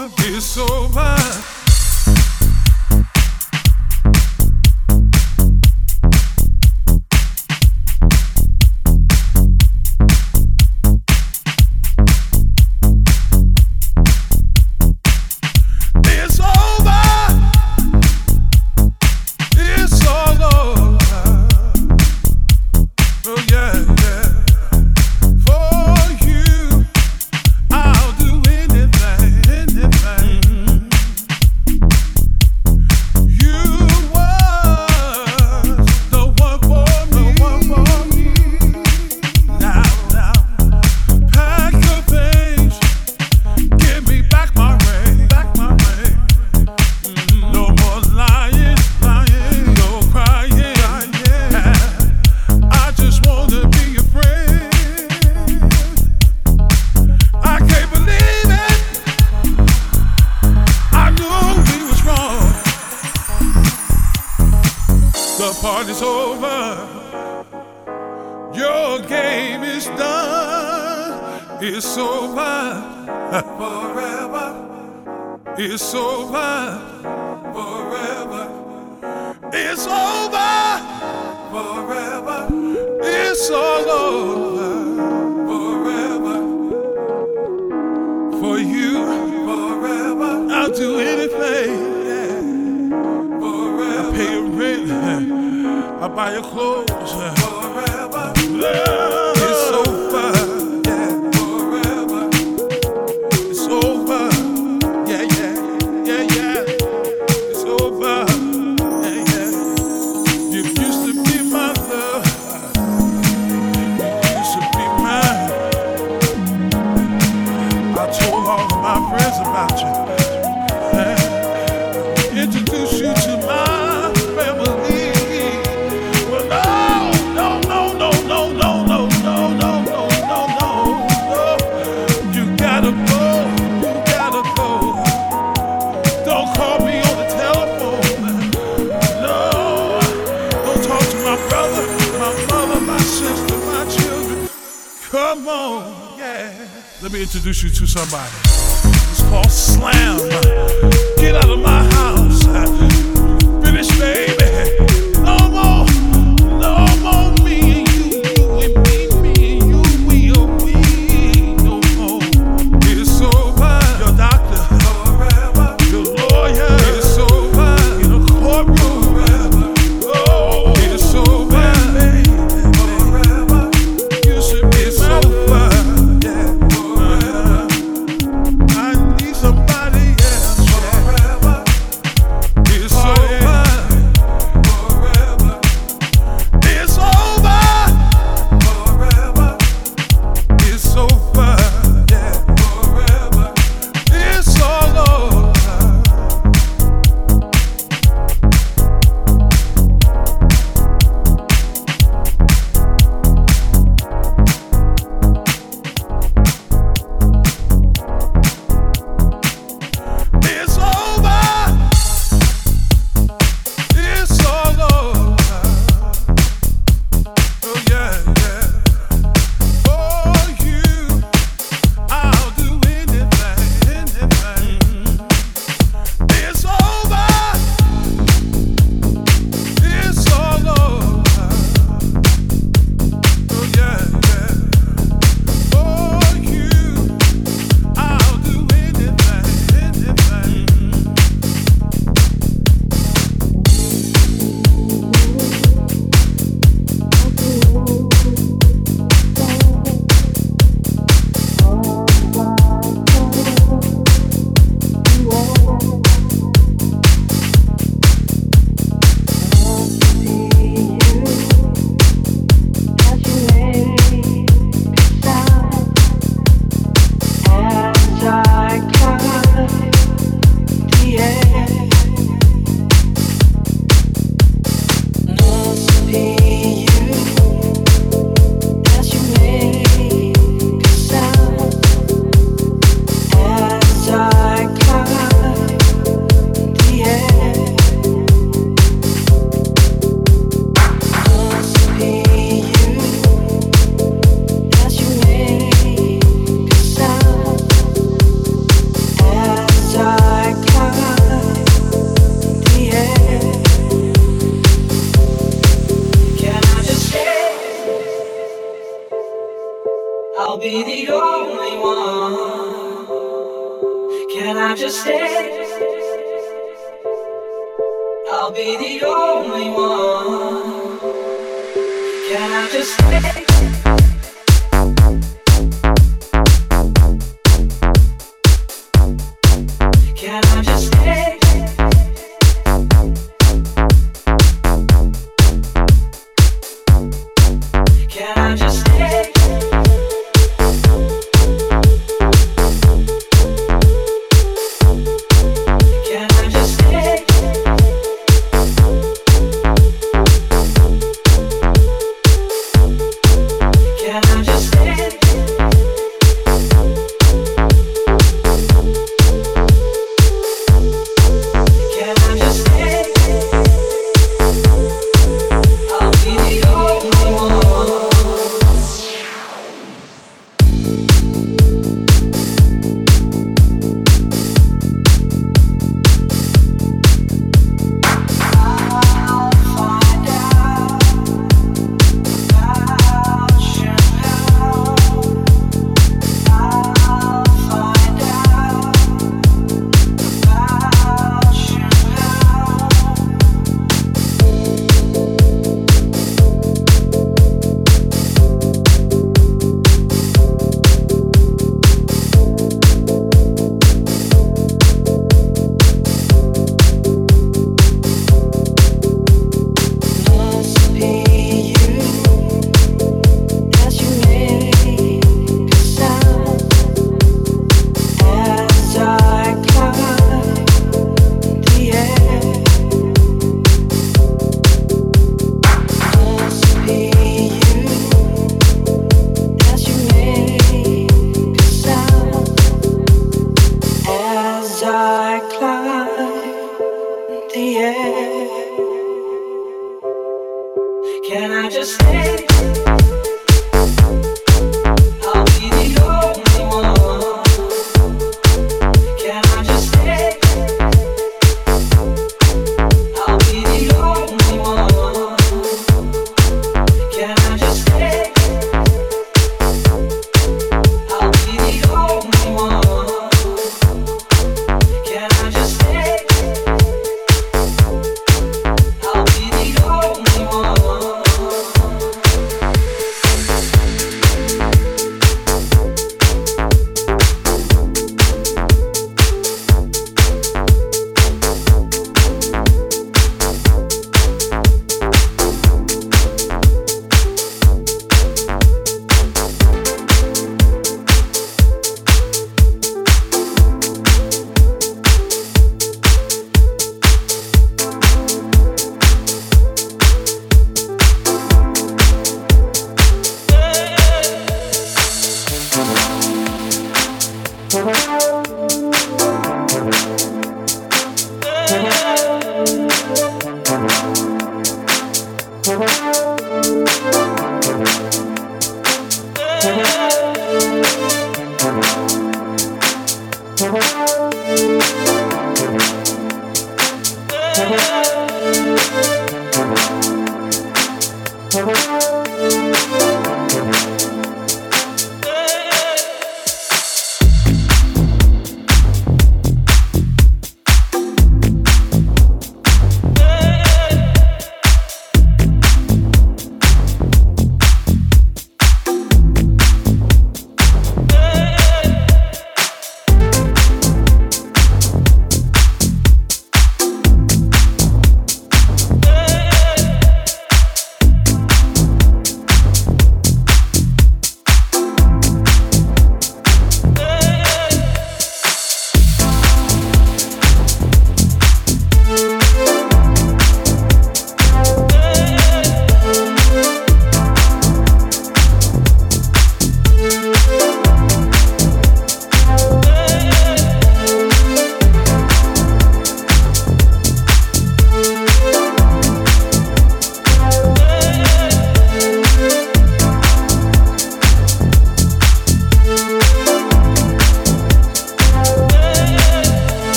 wanna be sober.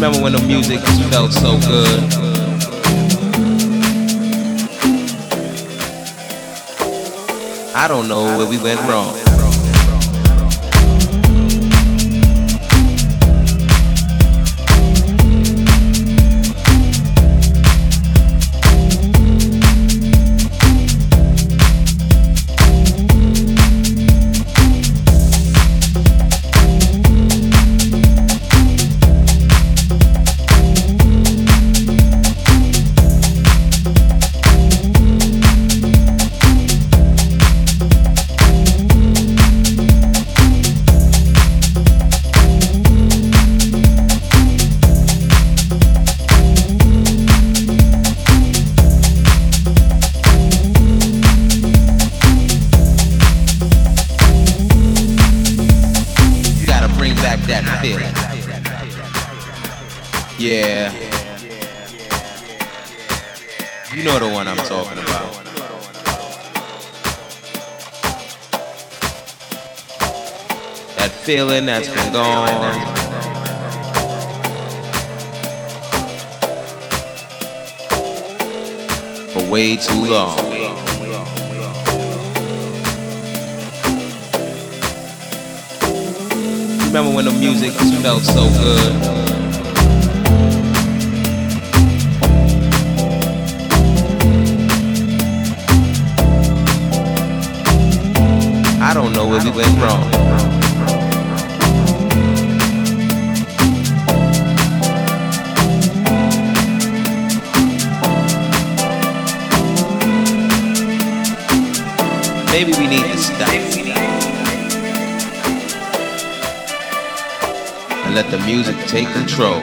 Remember when the music felt so good? I don't know where we went wrong. Feeling that's been gone. For way too long. Remember when the music felt so good? I don't know where we went wrong. Maybe we need to stop and let the music take control.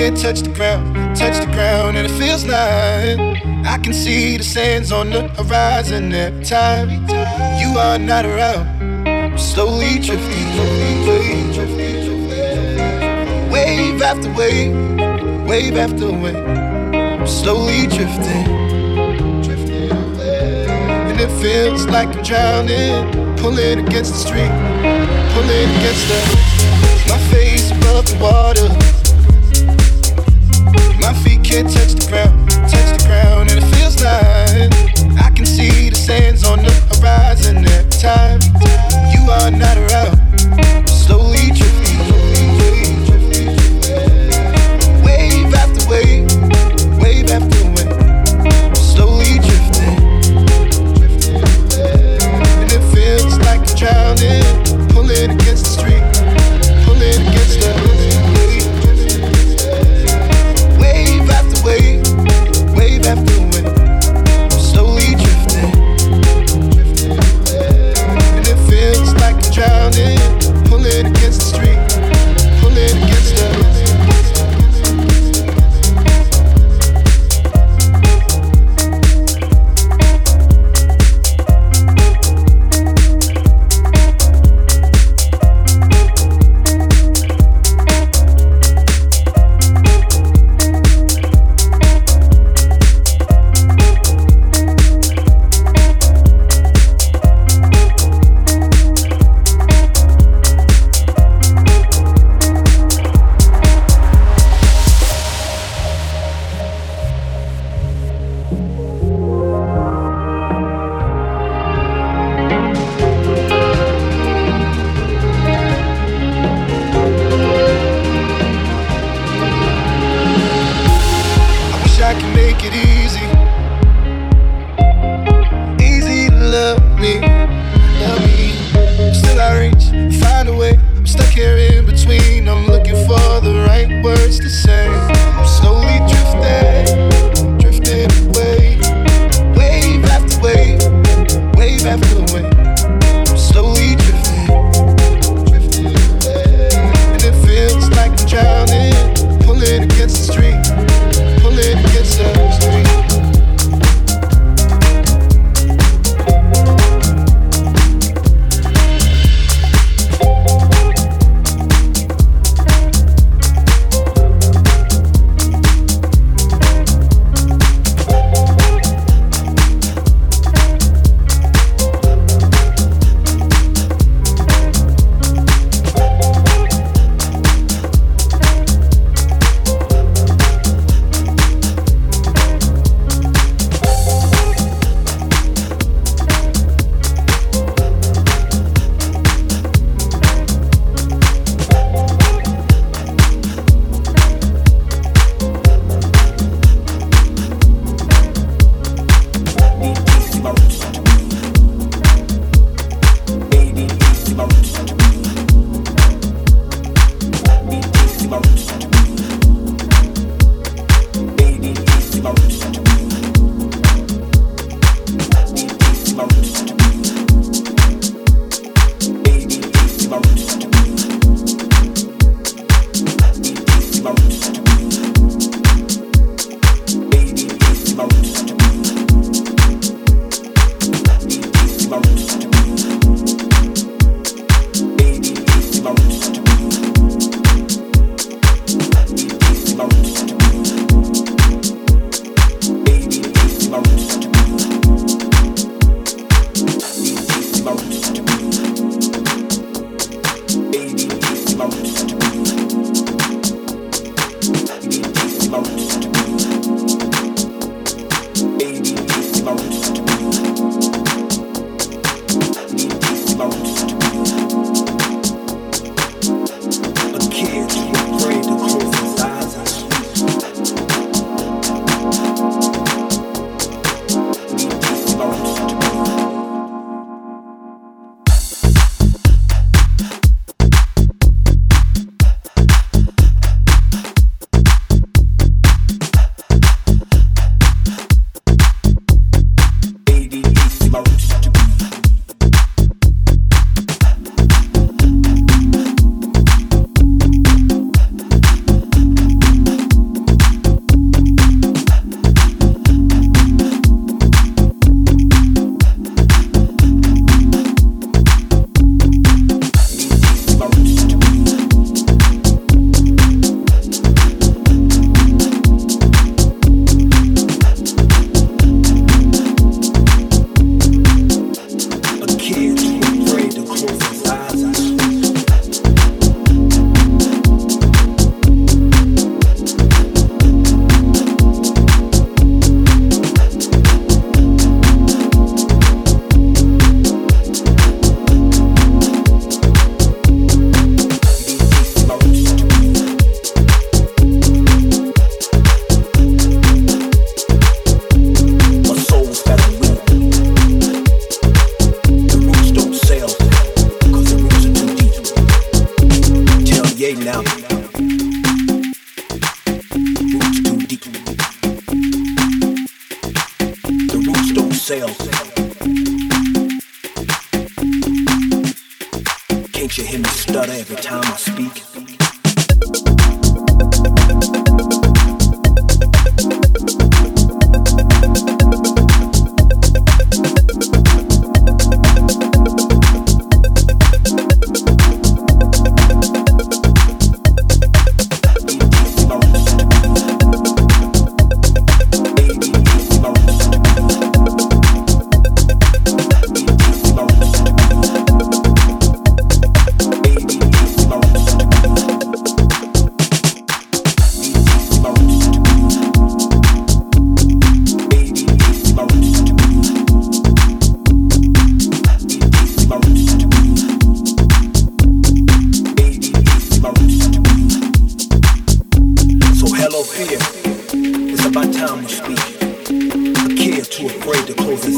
can't touch the ground, touch the ground, and it feels like I can see the sands on the horizon every time you are not around. I'm slowly drifting, wave after wave, wave after wave. slowly drifting. And it feels like I'm drowning, pulling against the street, pulling against the. My face above the water.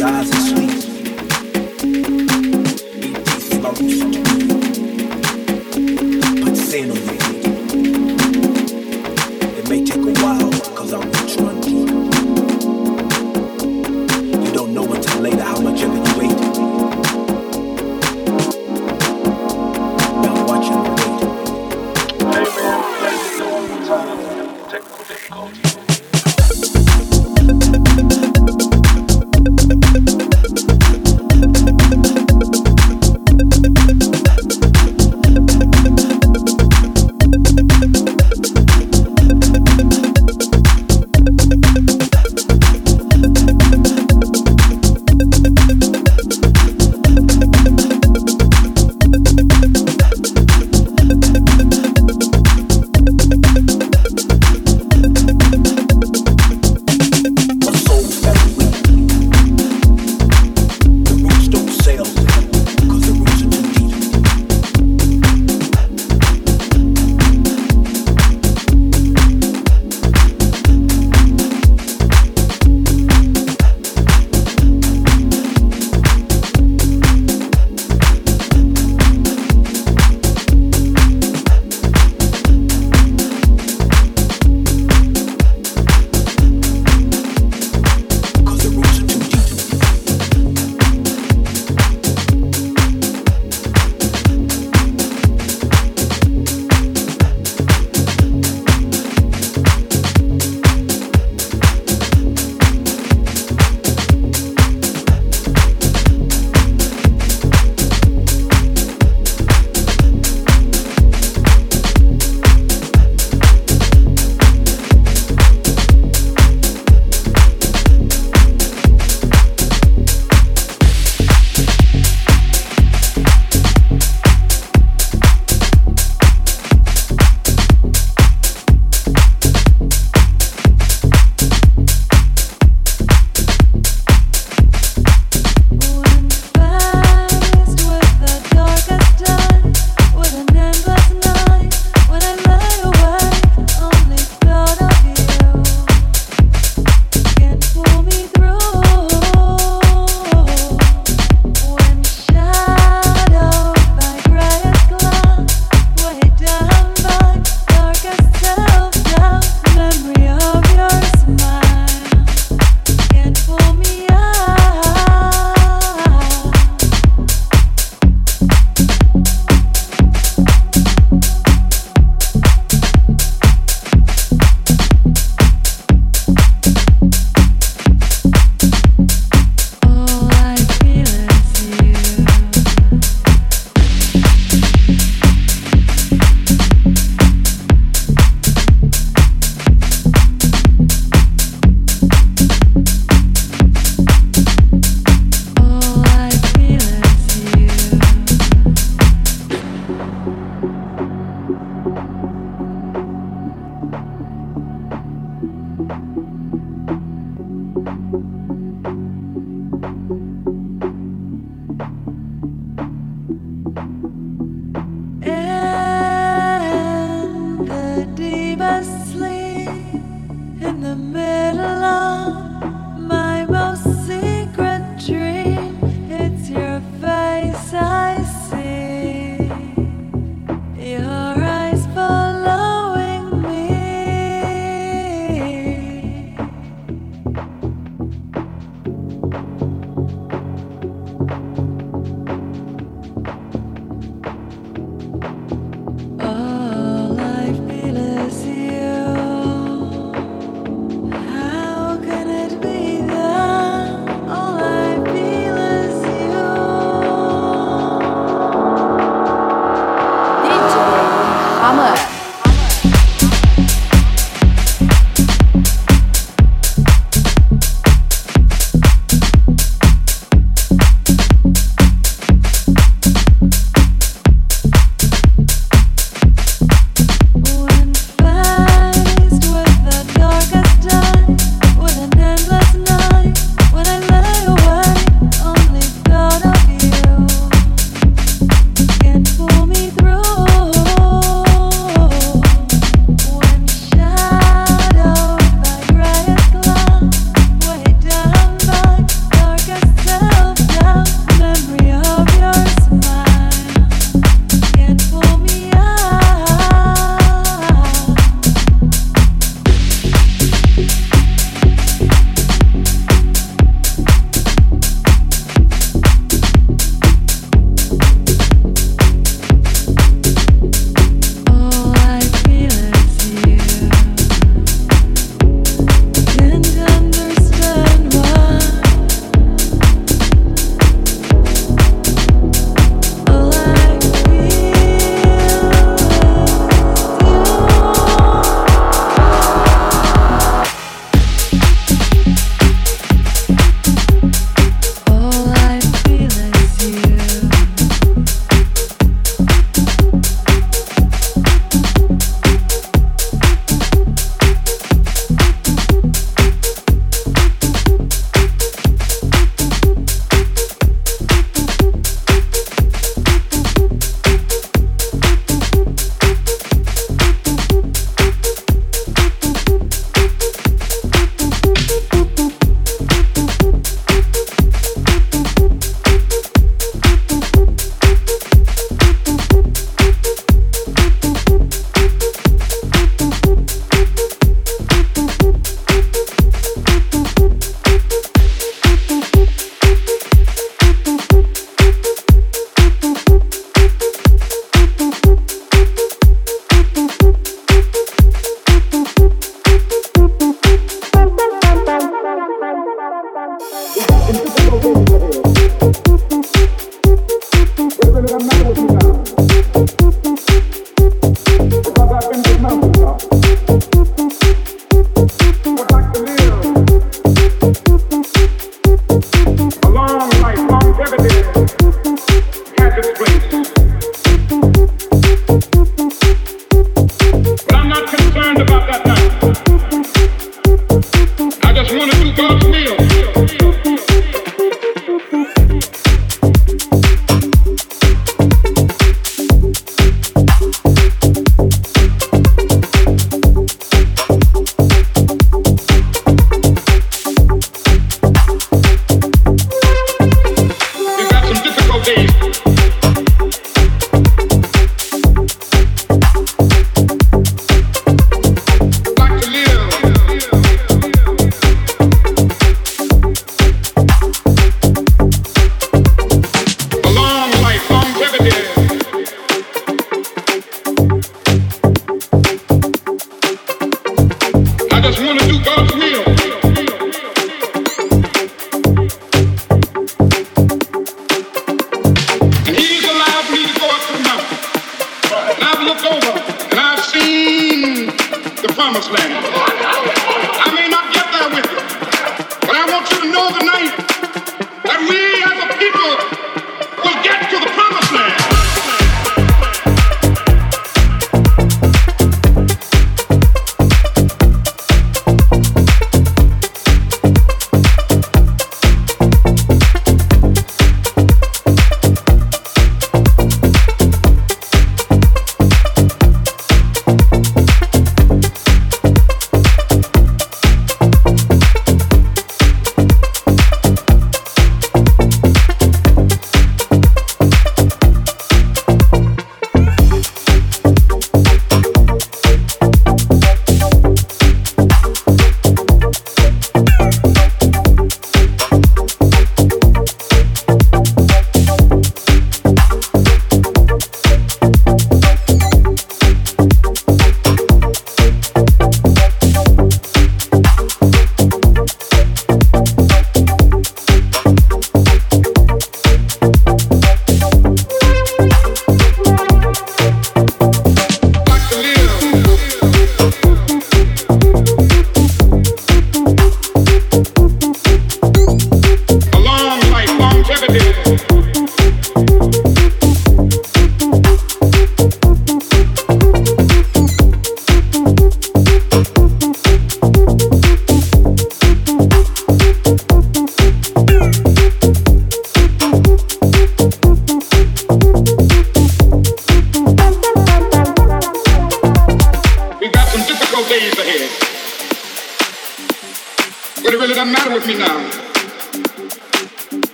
God's sweet.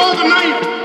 Know tonight that